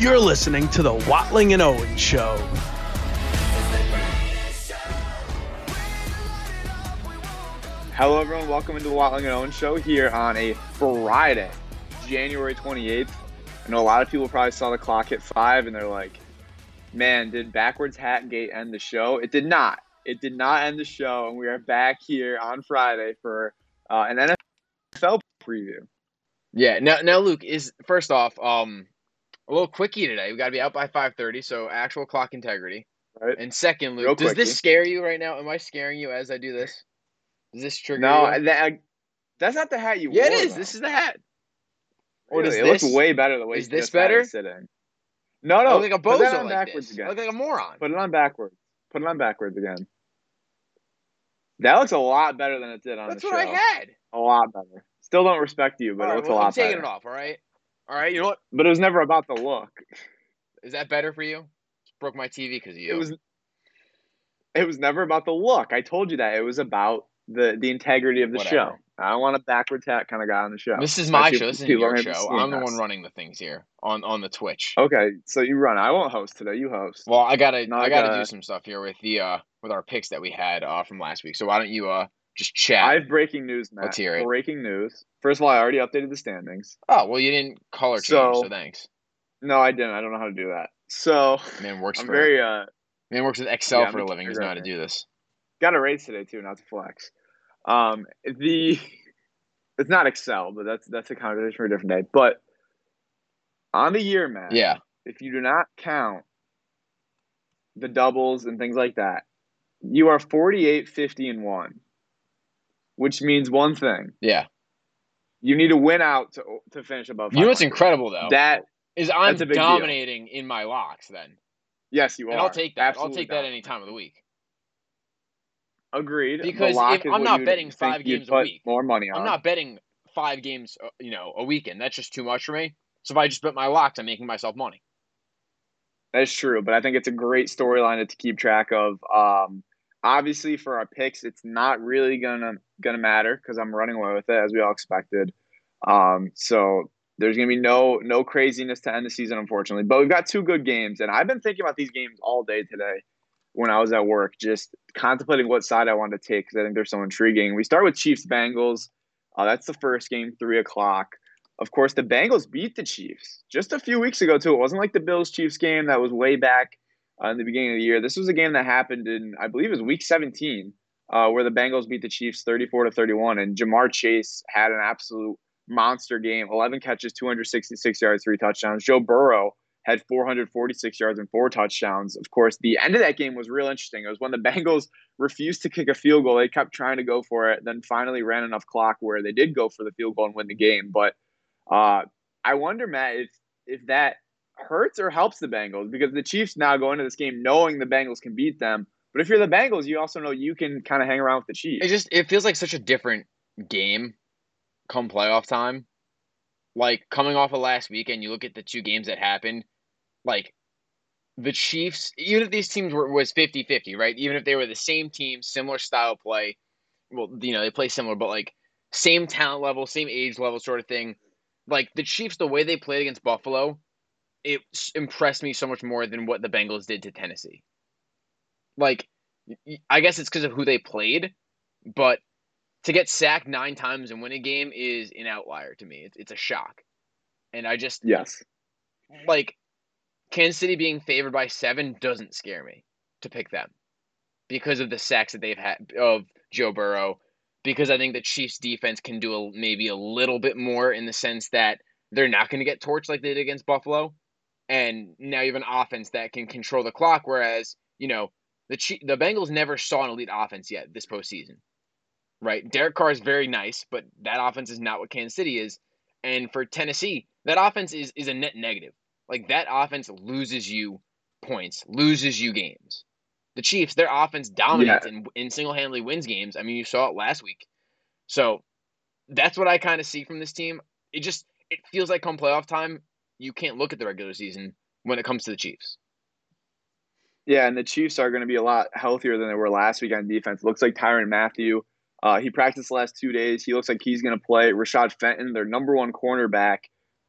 You're listening to the Watling and Owen Show. Hello, everyone. Welcome into the Watling and Owen Show here on a Friday, January 28th. I know a lot of people probably saw the clock hit five and they're like, man, did Backwards Hat Gate end the show? It did not. It did not end the show. And we are back here on Friday for uh, an NFL preview. Yeah. Now, now, Luke is first off, um, a little quickie today. We got to be out by five thirty, so actual clock integrity. Right. And second, Luke, Real does quickie. this scare you right now? Am I scaring you as I do this? Does this trigger No, you? that, that's not the hat you yeah, it wore. is. though. This is the hat. Or Really, does it looks way better the way is this it better? Sitting. No, I no. look like a bozo. put bozo on like backwards this. again. I look like a moron. Put it on backwards. Put it on backwards again. That looks a lot better than it did on That's the what show. I had. A lot better. Still don't respect you, but All it right, looks well, a lot I'm taking better. it off. All right. All right. You know what? But it was never about the look. Is that better for you? Broke my TV because you. It was. It was never about the look. I told you that. It was about the the integrity of the Whatever. show. I don't want a backwards hat kind of guy on the show. This is my show. This is your show. I'm the us. one running the things here on on the Twitch. Okay, so you run. I won't host today. You host. Well, I gotta Not I gotta a- do some stuff here with the uh with our picks that we had uh from last week. So why don't you uh just chat? I have breaking news, Matt. Let's hear it. Breaking news. First of all, I already updated the standings. Oh well, you didn't color change, So- so, thanks. No, I didn't. I don't know how to do that. So Man works I'm for very uh man works with Excel Yeah, for a a living. Doesn't know how to do this. got a race today too, not to flex. Um, the it's not Excel, but that's that's a conversation for a different day. But on the year, Matt, Yeah, if you do not count the doubles and things like that, you are 48, 50, and one, which means one thing: yeah. you need to win out to to finish above. You know what's incredible though That is I'm big deal. dominating in my locks then, yes, you and are. I'll take that. Absolutely I'll take that any time of the week. Agreed. Because if I'm not betting five games a week, more money on. I'm not betting five games, you know, a weekend. That's just too much for me. So if I just bet my locks, I'm making myself money. That's true, but I think it's a great storyline to keep track of. Um, obviously, for our picks, it's not really gonna gonna matter because I'm running away with it as we all expected. Um, so there's gonna be no no craziness to end the season, unfortunately. But we've got two good games, and I've been thinking about these games all day today when I was at work, just contemplating what side I wanted to take because I think they're so intriguing. We start with Chiefs Bengals. Uh, that's the first game, three o'clock. Of course, the Bengals beat the Chiefs just a few weeks ago too. It wasn't like the Bills Chiefs game that was way back uh, in the beginning of the year. This was a game that happened in, I believe, it was Week 17, uh, where the Bengals beat the Chiefs 34 to 31, and Ja'Marr Chase had an absolute monster game: 11 catches, 266 yards, three touchdowns. Joe Burrow had 446 yards and four touchdowns. Of course, the end of that game was real interesting. It was when the Bengals refused to kick a field goal. They kept trying to go for it, then finally ran enough clock where they did go for the field goal and win the game. But uh, I wonder, Matt, if if that hurts or helps the Bengals because the Chiefs now go into this game knowing the Bengals can beat them. But if you're the Bengals, you also know you can kind of hang around with the Chiefs. It just it feels like such a different game come playoff time. Like coming off of last weekend, you look at the two games that happened, like the Chiefs, even if these teams were was 50-50, right? Even if they were the same team, similar style play, well, you know, they play similar, but like same talent level, same age level sort of thing. Like the Chiefs, the way they played against Buffalo, it impressed me so much more than what the Bengals did to Tennessee. Like, I guess it's because of who they played, but to get sacked nine times and win a game is an outlier to me. It's, it's a shock. And I just, yes. like, Kansas City being favored by seven doesn't scare me to pick them because of the sacks that they've had of Joe Burrow. Because I think the Chiefs defense can do a, maybe a little bit more in the sense that they're not going to get torched like they did against Buffalo. And now you have an offense that can control the clock. Whereas, you know, the the Bengals never saw an elite offense yet this postseason. Right? Derek Carr is very nice, but that offense is not what Kansas City is. And for Tennessee, that offense is, is a net negative. Like that offense loses you points, loses you games. The Chiefs, their offense dominates and, and single handedly wins games. I mean, you saw it last week. So that's what I kind of see from this team. It just it feels like come playoff time, you can't look at the regular season when it comes to the Chiefs. Yeah, and the Chiefs are going to be a lot healthier than they were last week on defense. Looks like Tyrann Mathieu. Uh, he practiced the last two days. He looks like he's going to play. Rashad Fenton, their number one cornerback,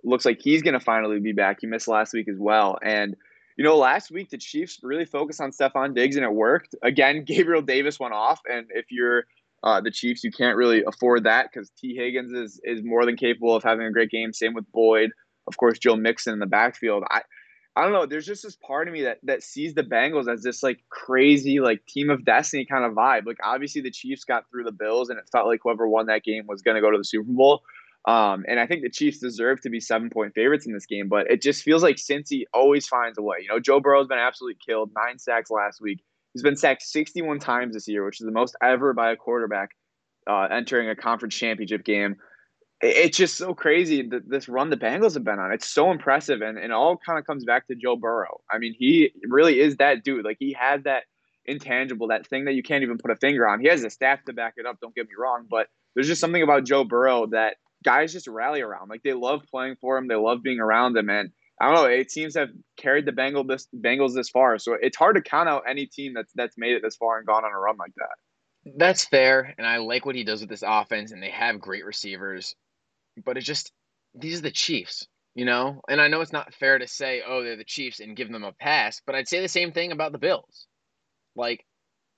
looks like he's going to finally be back. He missed last week as well. And, you know, last week the Chiefs really focused on Stefon Diggs and it worked. Again, Gabriel Davis went off. And if you're uh, the Chiefs, you can't really afford that because Tee Higgins is, is more than capable of having a great game. Same with Boyd. Of course, Joe Mixon in the backfield. I, I don't know. There's just this part of me that that sees the Bengals as this like crazy like team of destiny kind of vibe. Like obviously the Chiefs got through the Bills, and it felt like whoever won that game was going to go to the Super Bowl. Um, and I think the Chiefs deserve to be seven point favorites in this game, but it just feels like Cincy always finds a way. You know, Joe Burrow's been absolutely killed, nine sacks last week. He's been sacked 61 times this year, which is the most ever by a quarterback uh, entering a conference championship game. It's just so crazy that this run the Bengals have been on. It's so impressive, and, and all kind of comes back to Joe Burrow. I mean, he really is that dude. Like he has that intangible, that thing that you can't even put a finger on. He has the staff to back it up. Don't get me wrong, but there's just something about Joe Burrow that guys just rally around. Like they love playing for him. They love being around him. And I don't know. It seems to have carried the Bengal this, Bengals this far. So it's hard to count out any team that's that's made it this far and gone on a run like that. That's fair, and I like what he does with this offense. And they have great receivers, but it just these are the Chiefs, you know. And I know it's not fair to say, oh, they're the Chiefs and give them a pass, but I'd say the same thing about the Bills. Like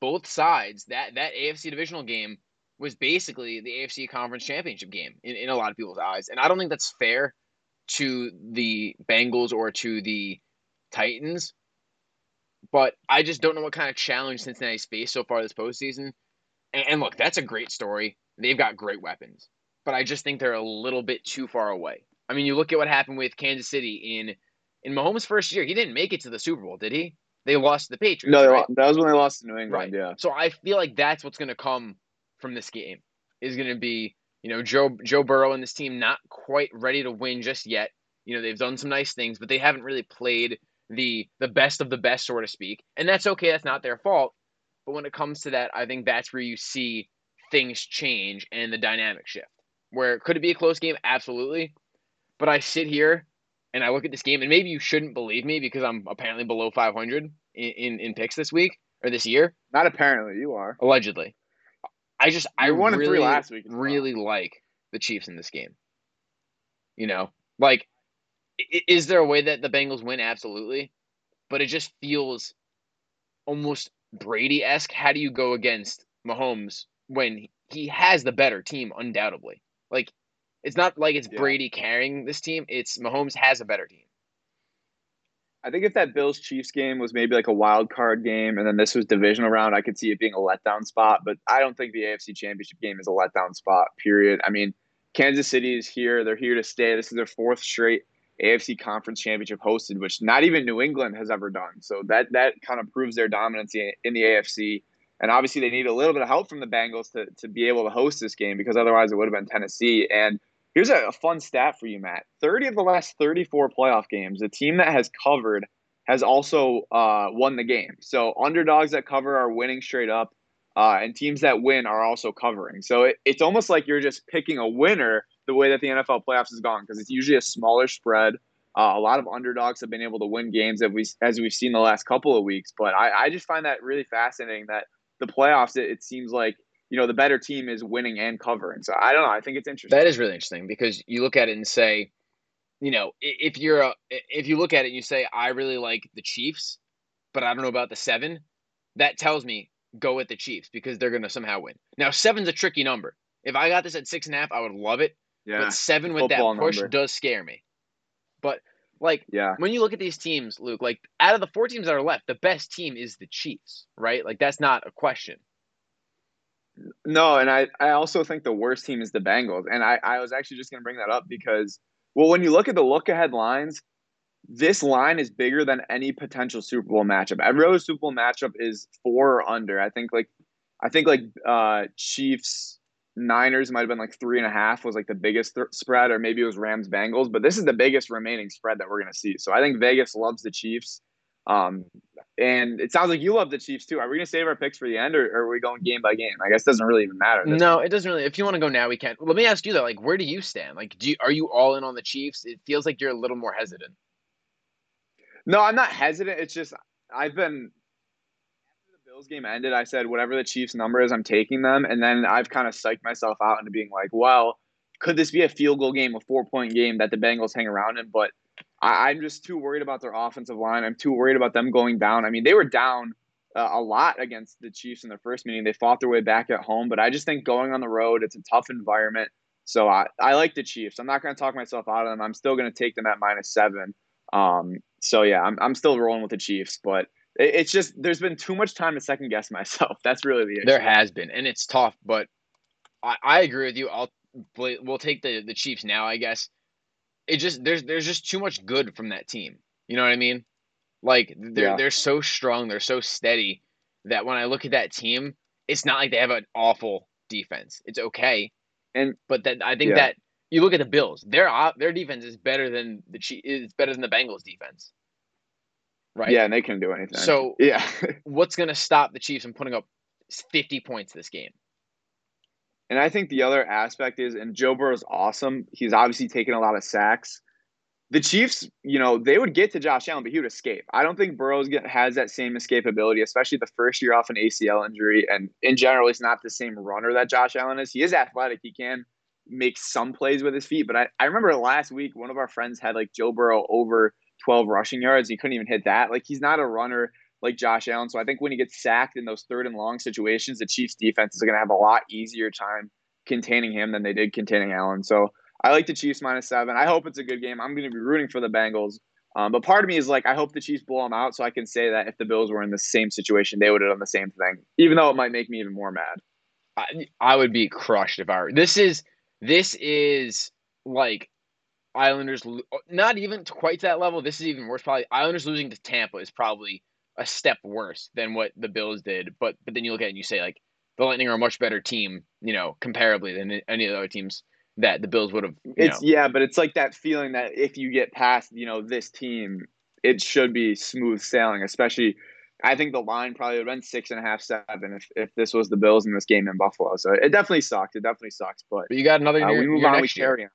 both sides, that that AFC divisional game was basically the AFC Conference Championship game in, in a lot of people's eyes. And I don't think that's fair to the Bengals or to the Titans. But I just don't know what kind of challenge Cincinnati's faced so far this postseason. And, and look, that's a great story. They've got great weapons. But I just think they're a little bit too far away. I mean, you look at what happened with Kansas City in in Mahomes' first year. He didn't make it to the Super Bowl, did he? They lost to the Patriots. No, right? that was when they lost to New England. Right. Yeah. So I feel like that's what's going to come from this game is going to be, you know, Joe Joe Burrow and this team not quite ready to win just yet. You know, they've done some nice things, but they haven't really played the the best of the best, so to speak. And that's okay. That's not their fault. But when it comes to that, I think that's where you see things change and the dynamic shift. Where could it be a close game? Absolutely. But I sit here and I look at this game, and maybe you shouldn't believe me because I'm apparently below 500 in, in, in picks this week or this year. Not apparently, you are. Allegedly. I just I You won in really, three last week as well. really like the Chiefs in this game. You know, like, is there a way that the Bengals win? Absolutely, but it just feels almost Brady esque. How do you go against Mahomes when he has the better team, undoubtedly? Like, it's not like it's Yeah. Brady carrying this team. It's Mahomes has a better team. I think if that Bills Chiefs game was maybe like a wild card game and then this was divisional round, I could see it being a letdown spot. But I don't think the AFC Championship game is a letdown spot, period. I mean, Kansas City is here. They're here to stay. This is their fourth straight AFC Conference Championship hosted, which not even New England has ever done. So that that kind of proves their dominance in in the AFC. And obviously, they need a little bit of help from the Bengals to, to be able to host this game because otherwise it would have been Tennessee. And here's a, a fun stat for you, Matt 30 of the last 34 playoff games, the team that has covered has also uh, won the game. So underdogs that cover are winning straight up, uh, and teams that win are also covering. So it, it's almost like you're just picking a winner the way that the NFL playoffs has gone because it's usually a smaller spread. Uh, a lot of underdogs have been able to win games as, we, as we've seen the last couple of weeks. But I, I just find that really fascinating that the playoffs, it, it seems like you know the better team is winning and covering. So I don't know. I think it's interesting. That is really interesting because you look at it and say, you know, if you're a, if you look at it and you say, I really like the Chiefs, but I don't know about the seven, that tells me go with the Chiefs because they're going to somehow win. Now, seven's a tricky number. If I got this at six and a half, I would love it. yeah, but seven with that push number. does scare me. But like yeah. when you look at these teams, Luke, like out of the four teams that are left, the best team is the Chiefs, right? Like that's not a question. No, and I, I also think the worst team is the Bengals. And I, I was actually just going to bring that up because, well, when you look at the look ahead lines, this line is bigger than any potential Super Bowl matchup. Every other Super Bowl matchup is four or under. I think like, I think like uh, Chiefs Niners might have been like three and a half was like the biggest th- spread, or maybe it was Rams Bengals. But this is the biggest remaining spread that we're going to see. So I think Vegas loves the Chiefs. Um, and it sounds like you love the Chiefs too. Are we going to save our picks for the end, or, or are we going game by game? I guess it doesn't really even matter. No, point. it doesn't really. If you want to go now, we can. Let me ask you though, like, where do you stand? Like, do you, are you all in on the Chiefs? It feels like you're a little more hesitant. No, I'm not hesitant. It's just I've been Bills game ended, I said whatever the Chiefs number is, I'm taking them, and then I've kind of psyched myself out into being like, well, could this be a field goal game, a four point game that the Bengals hang around in? But I, am just too worried about their offensive line. I'm too worried about them going down. I mean, they were down uh, a lot against the Chiefs in their first meeting. They fought their way back at home, but I just think going on the road, it's a tough environment. So I, I like the Chiefs. I'm not going to talk myself out of them. I'm still going to take them at minus seven. Um, so yeah, I'm, I'm still rolling with the Chiefs, but it's just there's been too much time to second guess myself. That's really the issue. There has been, and it's tough, but I, I agree with you. I'll we'll take the the Chiefs now, I guess. It just there's there's just too much good from that team. You know what I mean? Like they're yeah. they're so strong, they're so steady that when I look at that team, it's not like they have an awful defense. It's okay, and but that I think yeah. that you look at the Bills, their their defense is better than the Chiefs. It's better than the Bengals defense. Right? Yeah, and they can do anything. So yeah, what's going to stop the Chiefs from putting up 50 points this game? And I think the other aspect is, and Joe Burrow is awesome. He's obviously taken a lot of sacks. The Chiefs, you know, they would get to Josh Allen, but he would escape. I don't think Burrows get, has that same escapability, especially the first year off an ACL injury. And in general, he's not the same runner that Josh Allen is. He is athletic. He can make some plays with his feet. But I, I remember last week, one of our friends had like Joe Burrow over 12 rushing yards. He couldn't even hit that. Like he's not a runner like Josh Allen. So I think when he gets sacked in those third and long situations, the Chiefs defense is going to have a lot easier time containing him than they did containing Allen. So I like the Chiefs minus seven. I hope it's a good game. I'm going to be rooting for the Bengals. Um, but part of me is like, I hope the Chiefs blow them out so I can say that if the Bills were in the same situation, they would have done the same thing, even though it might make me even more mad. I, I would be crushed if I were. This is this is like Islanders, not even quite that level. This is even worse. Probably Islanders losing to Tampa is probably a step worse than what the Bills did. But but then you look at it and you say like the Lightning are a much better team, you know, comparably than any of the other teams that the Bills would have. It's know. yeah, but it's like that feeling that if you get past you know this team, it should be smooth sailing. Especially, I think the line probably would have been six and a half, seven if if this was the Bills in this game in Buffalo. So it definitely sucked. It definitely sucks. But, but you got another. Year, uh, we move on. We carry on.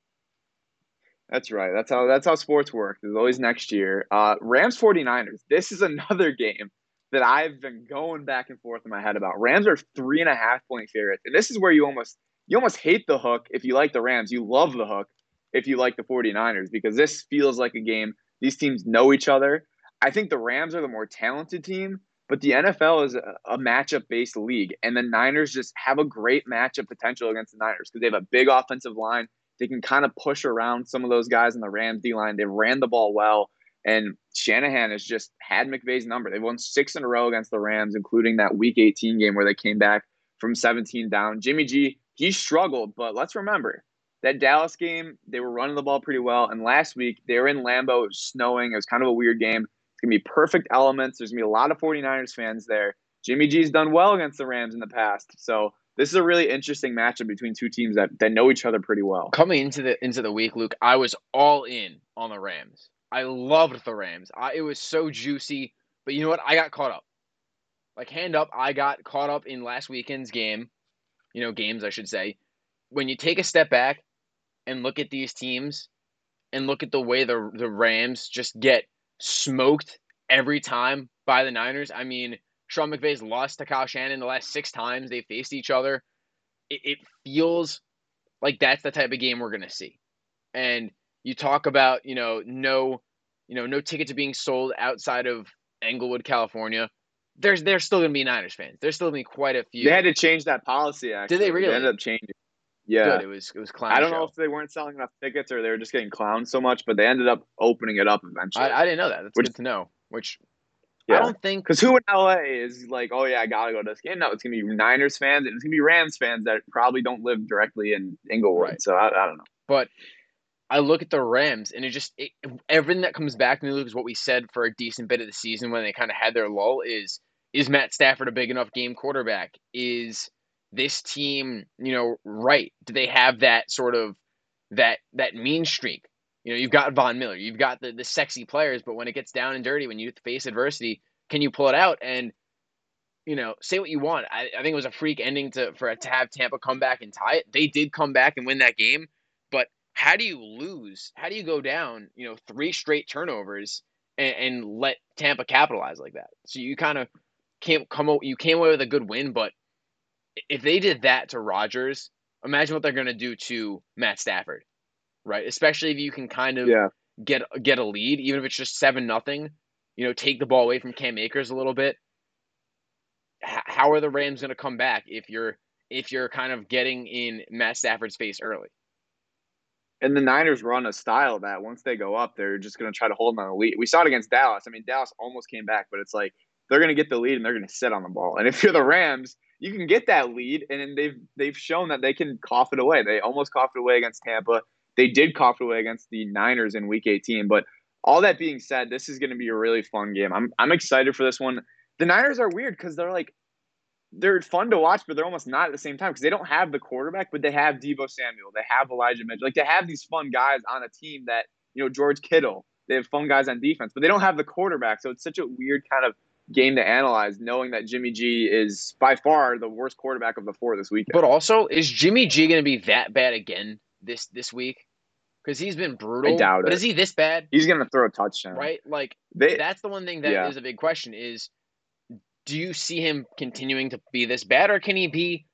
That's right. That's how that's how sports work. There's always next year. Uh, Rams 49ers. This is another game that I've been going back and forth in my head about. Rams are three and a half point favorites. And this is where you almost you almost hate the hook if you like the Rams. You love the hook if you like the 49ers because this feels like a game. These teams know each other. I think the Rams are the more talented team, but the NFL is a, a matchup based league. And the Niners just have a great matchup potential against the Niners because they have a big offensive line. They can kind of push around some of those guys in the Rams D line. They ran the ball well. And Shanahan has just had McVay's number. They've won six in a row against the Rams, including that week 18 game where they came back from 17 down. Jimmy G, he struggled, but let's remember that Dallas game, they were running the ball pretty well. And last week, they were in Lambeau. It was snowing. It was kind of a weird game. It's going to be perfect elements. There's going to be a lot of 49ers fans there. Jimmy G's done well against the Rams in the past. So this is a really interesting matchup between two teams that, that know each other pretty well. Coming into the into the week, Luke, I was all in on the Rams. I loved the Rams. I, it was so juicy, but you know what? I got caught up. Like hand up, I got caught up in last weekend's game. You know, games I should say. When you take a step back and look at these teams and look at the way the the Rams just get smoked every time by the Niners. I mean, Sean McVay's lost to Kyle Shanahan the last six times they faced each other. It, it feels like that's the type of game we're gonna see. And you talk about, you know, no, you know, no tickets are being sold outside of Inglewood, California. There's there's still gonna be Niners fans. There's still gonna be quite a few. They had to change that policy. Actually, did they really? They ended up changing. Yeah, Good. it was it was clown. I don't show. know if they weren't selling enough tickets or they were just getting clowned so much, but they ended up opening it up eventually. I, I didn't know that. That's which, good to know. Which yeah. I don't think because who in LA is like, oh yeah, I gotta go to this game. No, it's gonna be Niners fans and it's gonna be Rams fans that probably don't live directly in Inglewood. Right. So I, I don't know. But I look at the Rams and it just it, everything that comes back to me, Luke, is what we said for a decent bit of the season when they kind of had their lull. Is is Matt Stafford a big enough game quarterback? Is this team, you know, right? Do they have that sort of that that mean streak? You know, you've got Von Miller, you've got the the sexy players, but when it gets down and dirty, when you face adversity, can you pull it out? And you know, say what you want. I, I think it was a freak ending to for to have Tampa come back and tie it. They did come back and win that game, but how do you lose? How do you go down? You know, three straight turnovers and, and let Tampa capitalize like that. So you kind of can't come. You came away with a good win, but if they did that to Rodgers, imagine what they're going to do to Matt Stafford, right? Especially if you can kind of Yeah. get get a lead, even if it's just seven nothing. You know, take the ball away from Cam Akers a little bit. H- how are the Rams going to come back if you're if you're kind of getting in Matt Stafford's face early? And the Niners run a style that once they go up, they're just going to try to hold on the lead. We saw it against Dallas. I mean, Dallas almost came back, but it's like they're going to get the lead and they're going to sit on the ball. And if you're the Rams, you can get that lead, and they've they've shown that they can cough it away. They almost coughed it away against Tampa. They did cough away against the Niners in Week 18. But all that being said, this is going to be a really fun game. I'm I'm excited for this one. The Niners are weird because they're like they're fun to watch, but they're almost not at the same time because they don't have the quarterback, but they have Deebo Samuel, they have Elijah Mitchell, like they have these fun guys on a team that you know George Kittle. They have fun guys on defense, but they don't have the quarterback. So it's such a weird kind of game to analyze, knowing that Jimmy G is by far the worst quarterback of the four this weekend. But also, is Jimmy G going to be that bad again this this week? Because he's been brutal. I doubt But it. is he this bad? He's going to throw a touchdown, Right? Like They, that's the one thing that is Yeah. a big question is do you see him continuing to be this bad or can he be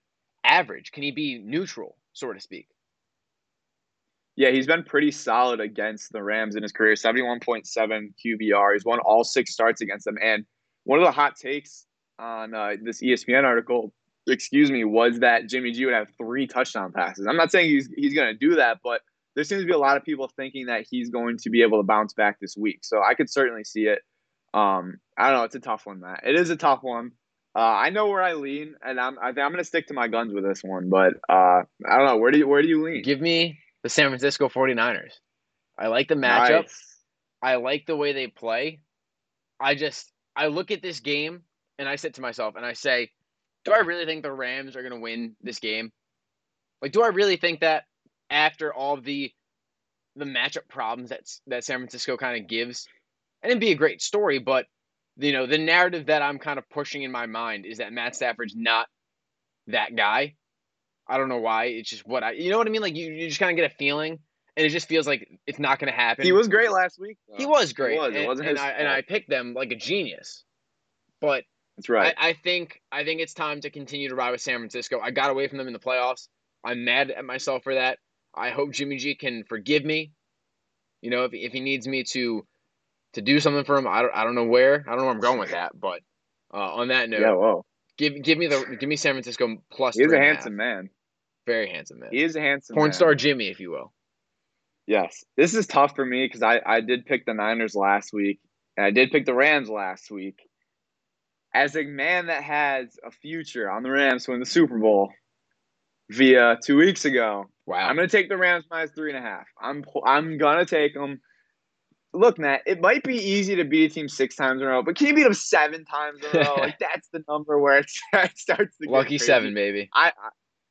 average? Can he be neutral, so to speak? Yeah, he's been pretty solid against the Rams in his career. 71.7 QBR. He's won all six starts against them. And one of the hot takes on uh, this ESPN article, excuse me, was that Jimmy G would have three touchdown passes. I'm not saying he's he's going to do that, but there seems to be a lot of people thinking that he's going to be able to bounce back this week. So I could certainly see it. Um, I don't know. It's a tough one, Matt. It is a tough one. Uh, I know where I lean, and I'm I think I'm going to stick to my guns with this one. But uh, I don't know. Where do you where do you lean? Give me the San Francisco 49ers. I like the matchup. Nice. I like the way they play. I just I look at this game and I sit to myself and I say, do I really think the Rams are going to win this game? Like do I really think that after all the the matchup problems that that San Francisco kind of gives and it'd be a great story, but you know, the narrative that I'm kind of pushing in my mind is that Matt Stafford's not that guy. I don't know why. It's just what I you know what I mean? Like you, you just kind of get a feeling and it just feels like it's not going to happen. He was great last week. though. He was great. It was. It and, wasn't and his I and I picked them like a genius. But That's right. I, I think I think it's time to continue to ride with San Francisco. I got away from them in the playoffs. I'm mad at myself for that. I hope Jimmy G can forgive me. You know, if if he needs me to to do something for him, I don't I don't know where. I don't know where I'm going with that. But uh, on that note, yeah. Whoa. give give me the give me San Francisco plus. He's a and handsome half. man. very handsome man. He is a handsome Porn man. star Jimmy, if you will. Yes. This is tough for me because I, I did pick the Niners last week and I did pick the Rams last week. As a man that has a future on the Rams to win the Super Bowl via two weeks ago, Wow. I'm going to take the Rams minus three and a half. I'm I'm going to take them. Look, Matt, it might be easy to beat a team six times in a row, but can you beat them seven times in a row? like that's the number where it starts to get Lucky seven, baby. I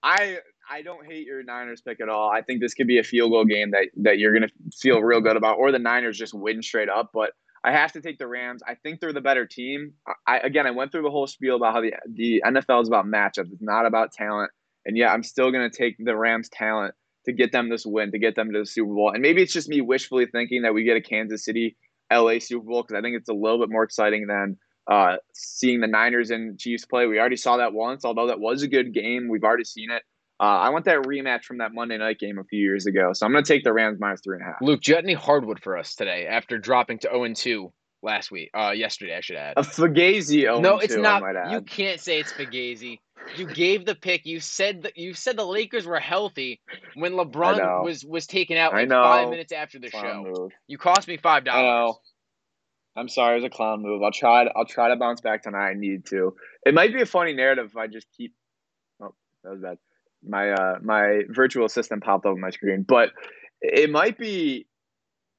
I I don't hate your Niners pick at all. I think this could be a field goal game that that you're gonna feel real good about, or the Niners just win straight up. But I have to take the Rams. I think they're the better team. I again, I went through the whole spiel about how the the NFL is about matchups. It's not about talent, and yeah, I'm still gonna take the Rams' talent to get them this win, to get them to the Super Bowl. And maybe it's just me wishfully thinking that we get a Kansas City, LA Super Bowl because I think it's a little bit more exciting than uh, seeing the Niners and Chiefs play. We already saw that once, although that was a good game. We've already seen it. Uh, I want that rematch from that Monday night game a few years ago. So I'm going to take the Rams minus three and a half. Luke, do you have any hardwood for us today after dropping to 0 2 last week? Uh, yesterday, I should add. A Fugazi 0 no, it's not. I might add. You can't say it's Fugazi. You gave the pick. You said that you said the Lakers were healthy when. LeBron was was taken out like five minutes after the Clown show. move. You cost me five dollars. I'm sorry, it was a clown move. I'll try. To, I'll try to bounce back tonight. I need to. It might be a funny narrative if I just keep. Oh, that was bad. My uh, my virtual assistant popped up on my screen, but it might be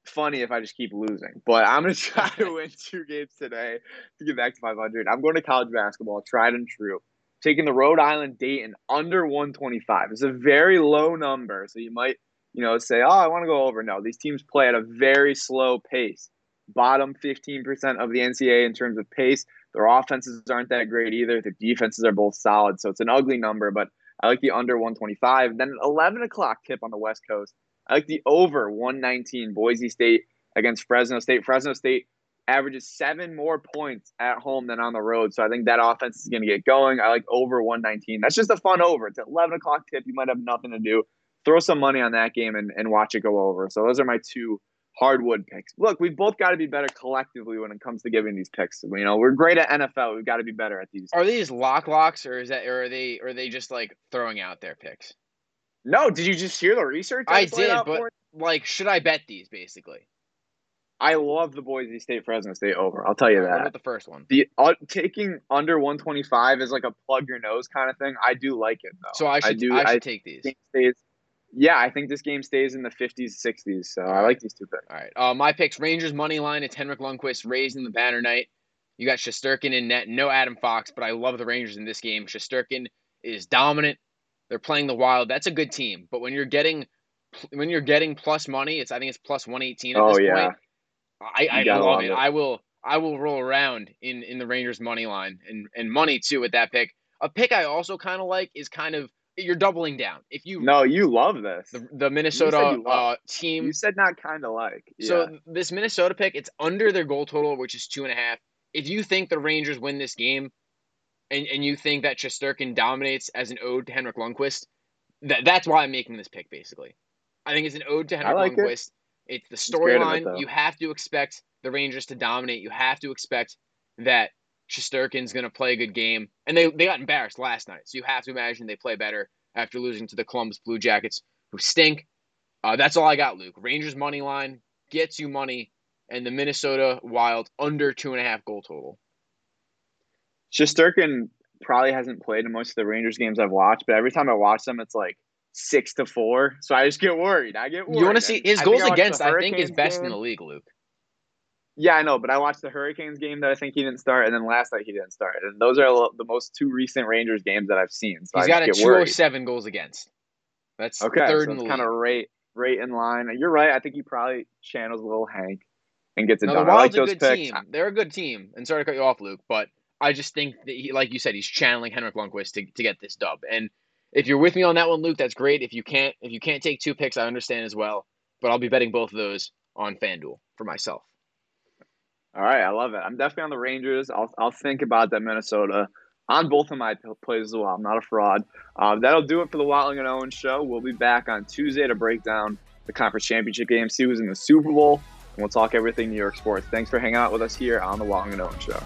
funny if I just keep losing. But I'm gonna try to win two games today to get back to 500. I'm going to college basketball, tried and true. Taking the Rhode Island Dayton under 125. It's a very low number, so you might you know say, oh, I want to go over. No, these teams play at a very slow pace bottom 15% of the NCAA in terms of pace. Their offenses aren't that great either. Their defenses are both solid. So it's an ugly number, but I like the under 125. Then an 11 o'clock tip on the West Coast. I like the over 119 Boise State against Fresno State. Fresno State averages seven more points at home than on the road. So I think that offense is going to get going. I like over 119. That's just a fun over. It's an 11 o'clock tip. You might have nothing to do. Throw some money on that game and, and watch it go over. So those are my two hardwood picks. Look, we've both got to be better collectively when it comes to giving these picks. You know, we're great at NFL. We've got to be better at these. Are these lock locks or is that or are they or are they just like throwing out their picks? No, did you just hear the research? I, I did, but like, should I bet these basically? I love the Boise State Fresno State over. I'll tell you that. The first one? The uh, taking under 125 is like a plug your nose kind of thing. I do like it though. So I should I, do, I should I take these. Stays, yeah, I think this game stays in the 50s, 60s. So I like these two picks. All right. Uh, my picks: Rangers money line. It's Henrik Lundqvist raising the banner night. You got Shesterkin in net. No Adam Fox, but I love the Rangers in this game. Shesterkin is dominant. They're playing the Wild. That's a good team. But when you're getting when you're getting plus money, it's I think it's plus 118 at oh, this yeah. point I, I love it. it. I will I will roll around in in the Rangers money line and and money too with that pick. A pick I also kind of like is kind of you're doubling down. If you no, you love this. The, the Minnesota uh, team. You said not kind of like. Yeah. So this Minnesota pick, it's under their goal total, which is two and a half. If you think the Rangers win this game, and and you think that Shesterkin dominates as an ode to Henrik Lundqvist, that that's why I'm making this pick. Basically, I think it's an ode to Henrik like Lundqvist. It. It's the storyline. You have to expect the Rangers to dominate. You have to expect that Shesterkin's going to play a good game. And they, they got embarrassed last night. So you have to imagine they play better after losing to the Columbus Blue Jackets, who stink. Uh, that's all I got, Luke. Rangers money line gets you money, and the Minnesota Wild under two and a half goal total. Shesterkin probably hasn't played in most of the Rangers games I've watched, but every time I watch them, it's like six to four. So I just get worried. I get worried. You want to see his goals against? I think is best game. in the league, Luke. Yeah, I know, but I watched the Hurricanes game that I think he didn't start, and then last night he didn't start, and those are the most two recent Rangers games that I've seen. So he's I got a two hundred seven goals against. That's okay. Third so in the kind of right, right in line. You're right. I think he probably channels a little Hank and gets it no, done. The Wild's like a good picks. team. They're a good team. And sorry to cut you off, Luke, but I just think that he, like you said, he's channeling Henrik Lundqvist to, to get this dub. And if you're with me on that one, Luke, that's great. If you can't, if you can't take two picks, I understand as well. But I'll be betting both of those on FanDuel for myself. All right, I love it. I'm definitely on the Rangers. I'll I'll think about that Minnesota on both of my plays as well. I'm not a fraud. Um, that'll do it for the Watling and Owen show. We'll be back on Tuesday to break down the conference championship game, see who's in the Super Bowl, and we'll talk everything New York sports. Thanks for hanging out with us here on the Watling and Owen show.